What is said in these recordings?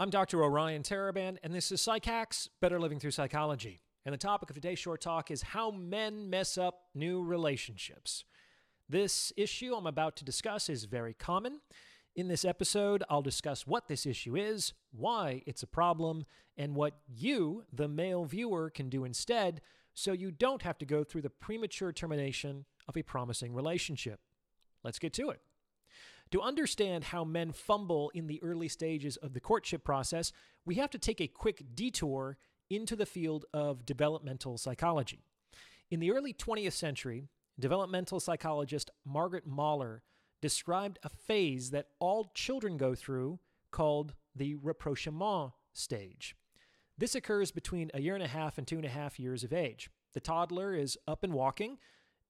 I'm Dr. Orion Taraban, and this is PsycHacks Better Living Through Psychology. And the topic of today's short talk is how men mess up new relationships. This issue I'm about to discuss is very common. In this episode, I'll discuss what this issue is, why it's a problem, and what you, the male viewer, can do instead so you don't have to go through the premature termination of a promising relationship. Let's get to it. To understand how men fumble in the early stages of the courtship process, we have to take a quick detour into the field of developmental psychology. In the early 20th century, developmental psychologist Margaret Mahler described a phase that all children go through called the rapprochement stage. This occurs between a year and a half and two and a half years of age. The toddler is up and walking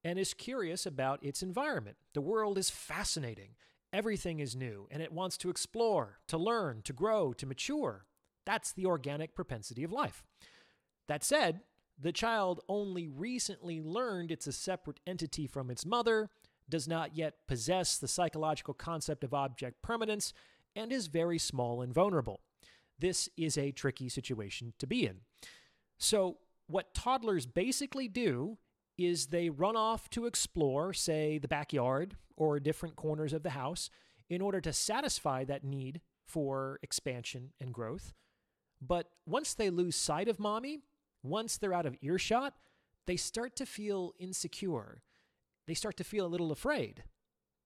and is curious about its environment. The world is fascinating Everything is new, and it wants to explore, to learn, to grow, to mature. That's the organic propensity of life. That said, the child only recently learned it's a separate entity from its mother, does not yet possess the psychological concept of object permanence, and is very small and vulnerable. This is a tricky situation to be in. So, what toddlers basically do is they run off to explore, say, the backyard or different corners of the house in order to satisfy that need for expansion and growth. But once they lose sight of mommy, once they're out of earshot, they start to feel insecure. They start to feel a little afraid.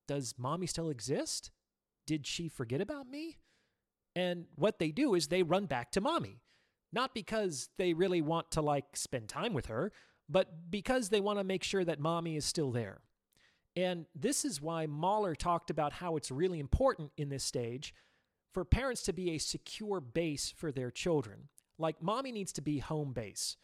Does mommy still exist? Did she forget about me? And what they do is they run back to mommy. Not because they really want to like spend time with her, but because they want to make sure that mommy is still there. And this is why Mahler talked about how it's really important in this stage for parents to be a secure base for their children. Like mommy needs to be home base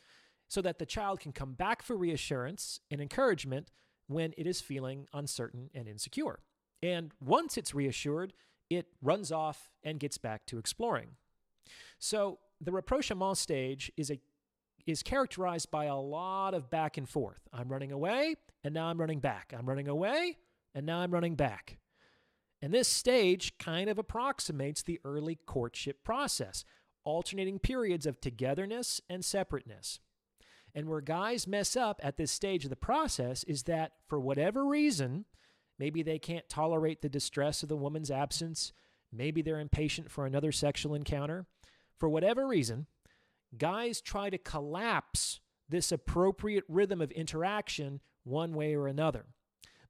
so that the child can come back for reassurance and encouragement when it is feeling uncertain and insecure. And once it's reassured, it runs off and gets back to exploring. So, the rapprochement stage is a is characterized by a lot of back and forth. I'm running away, and now I'm running back. I'm running away, and now I'm running back. And this stage kind of approximates the early courtship process, alternating periods of togetherness and separateness. And where guys mess up at this stage of the process is that, for whatever reason, maybe they can't tolerate the distress of the woman's absence, maybe they're impatient for another sexual encounter. For whatever reason, guys try to collapse this appropriate rhythm of interaction one way or another.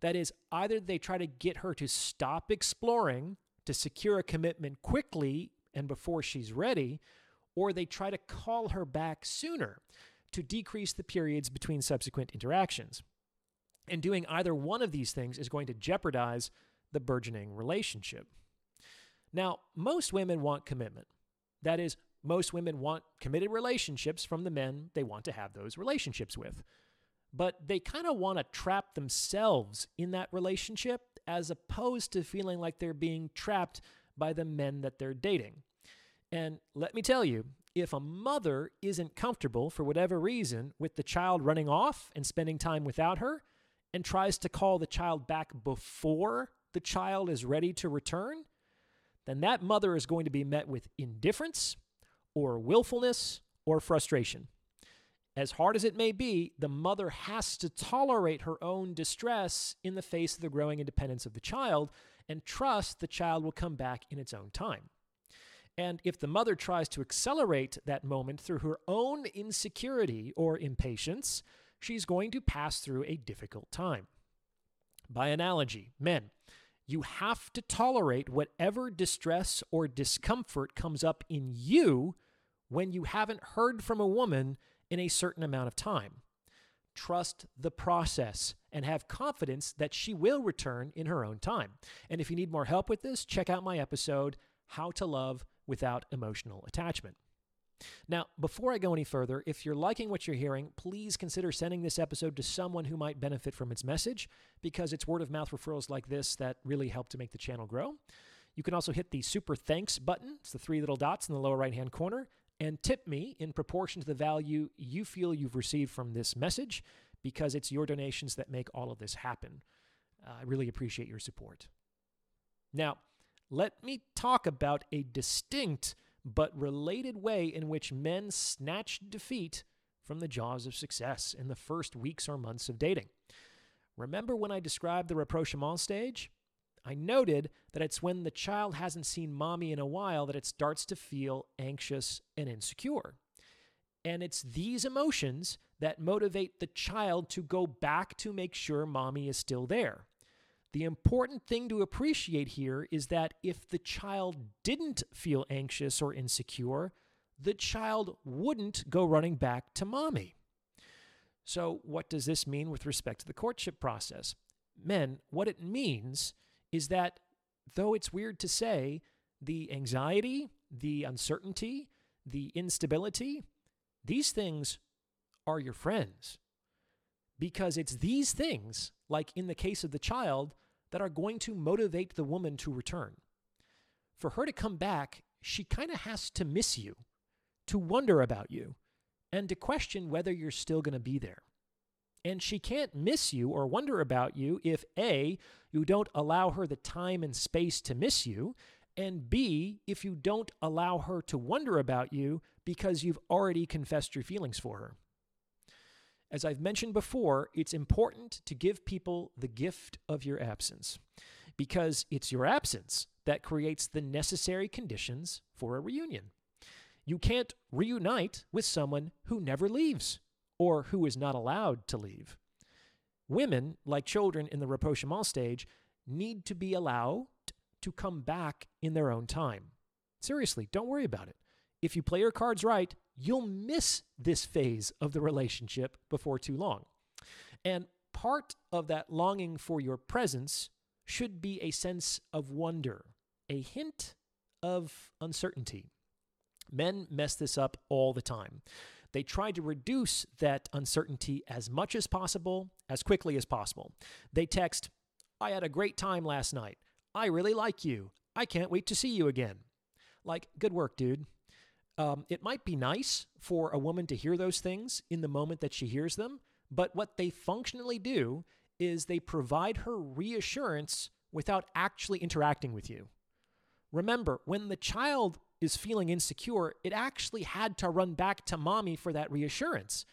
That is, either they try to get her to stop exploring to secure a commitment quickly and before she's ready, or they try to call her back sooner to decrease the periods between subsequent interactions. And doing either one of these things is going to jeopardize the burgeoning relationship. Now, most women want commitment. That is, most women want committed relationships from the men they want to have those relationships with. But they kind of want to trap themselves in that relationship as opposed to feeling like they're being trapped by the men that they're dating. And let me tell you, if a mother isn't comfortable for whatever reason with the child running off and spending time without her and tries to call the child back before the child is ready to return, then that mother is going to be met with indifference or willfulness or frustration. As hard as it may be, the mother has to tolerate her own distress in the face of the growing independence of the child and trust the child will come back in its own time. And if the mother tries to accelerate that moment through her own insecurity or impatience, she's going to pass through a difficult time. By analogy, men, you have to tolerate whatever distress or discomfort comes up in you when you haven't heard from a woman in a certain amount of time. Trust the process and have confidence that she will return in her own time. And if you need more help with this, check out my episode, How to Love Without Emotional Attachment. Now, before I go any further, if you're liking what you're hearing, please consider sending this episode to someone who might benefit from its message because it's word of mouth referrals like this that really help to make the channel grow. You can also hit the super thanks button. It's the three little dots in the lower right hand corner and tip me in proportion to the value you feel you've received from this message because it's your donations that make all of this happen. Uh, I really appreciate your support. Now, let me talk about a distinct but related way in which men snatch defeat from the jaws of success in the first weeks or months of dating. Remember when I described the rapprochement stage? I noted that it's when the child hasn't seen mommy in a while that it starts to feel anxious and insecure. And it's these emotions that motivate the child to go back to make sure mommy is still there. The important thing to appreciate here is that if the child didn't feel anxious or insecure, the child wouldn't go running back to mommy. So, what does this mean with respect to the courtship process? Men, what it means is that though it's weird to say, the anxiety, the uncertainty, the instability, these things are your friends. Because it's these things, like in the case of the child, that are going to motivate the woman to return. For her to come back, she kind of has to miss you, to wonder about you, and to question whether you're still going to be there. And she can't miss you or wonder about you if A, you don't allow her the time and space to miss you, and B, if you don't allow her to wonder about you because you've already confessed your feelings for her. As I've mentioned before, it's important to give people the gift of your absence because it's your absence that creates the necessary conditions for a reunion. You can't reunite with someone who never leaves or who is not allowed to leave. Women, like children in the rapprochement stage, need to be allowed to come back in their own time. Seriously, don't worry about it. If you play your cards right, you'll miss this phase of the relationship before too long. And part of that longing for your presence should be a sense of wonder, a hint of uncertainty. Men mess this up all the time. They try to reduce that uncertainty as much as possible, as quickly as possible. They text, I had a great time last night. I really like you. I can't wait to see you again. Like, good work, dude. Um, it might be nice for a woman to hear those things in the moment that she hears them, but what they functionally do is they provide her reassurance without actually interacting with you. Remember, when the child is feeling insecure, it actually had to run back to mommy for that reassurance.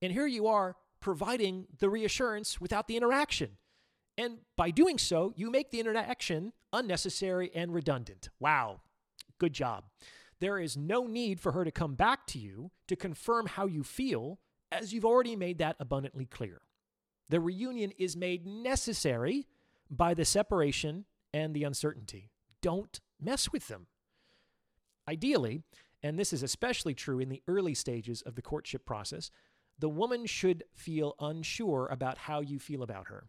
And here you are providing the reassurance without the interaction. And by doing so, you make the interaction unnecessary and redundant. Wow, good job. There is no need for her to come back to you to confirm how you feel, as you've already made that abundantly clear. The reunion is made necessary by the separation and the uncertainty. Don't mess with them. Ideally, and this is especially true in the early stages of the courtship process, the woman should feel unsure about how you feel about her.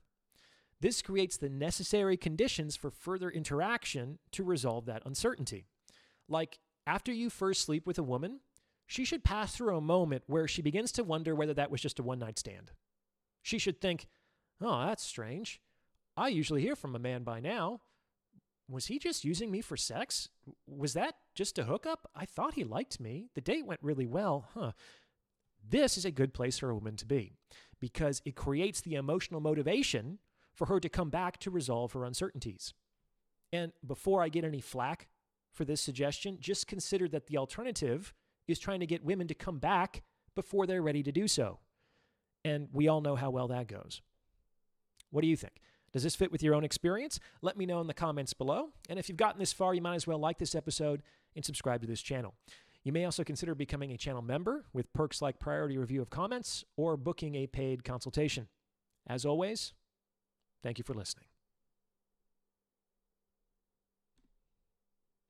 This creates the necessary conditions for further interaction to resolve that uncertainty. Like after you first sleep with a woman, she should pass through a moment where she begins to wonder whether that was just a one night stand. She should think, oh, that's strange. I usually hear from a man by now was he just using me for sex? Was that just a hookup? I thought he liked me. The date went really well, huh? This is a good place for a woman to be because it creates the emotional motivation for her to come back to resolve her uncertainties. And before I get any flack for this suggestion, just consider that the alternative is trying to get women to come back before they're ready to do so. And we all know how well that goes. What do you think? Does this fit with your own experience? Let me know in the comments below. And if you've gotten this far, you might as well like this episode and subscribe to this channel. You may also consider becoming a channel member with perks like priority review of comments or booking a paid consultation. As always, thank you for listening.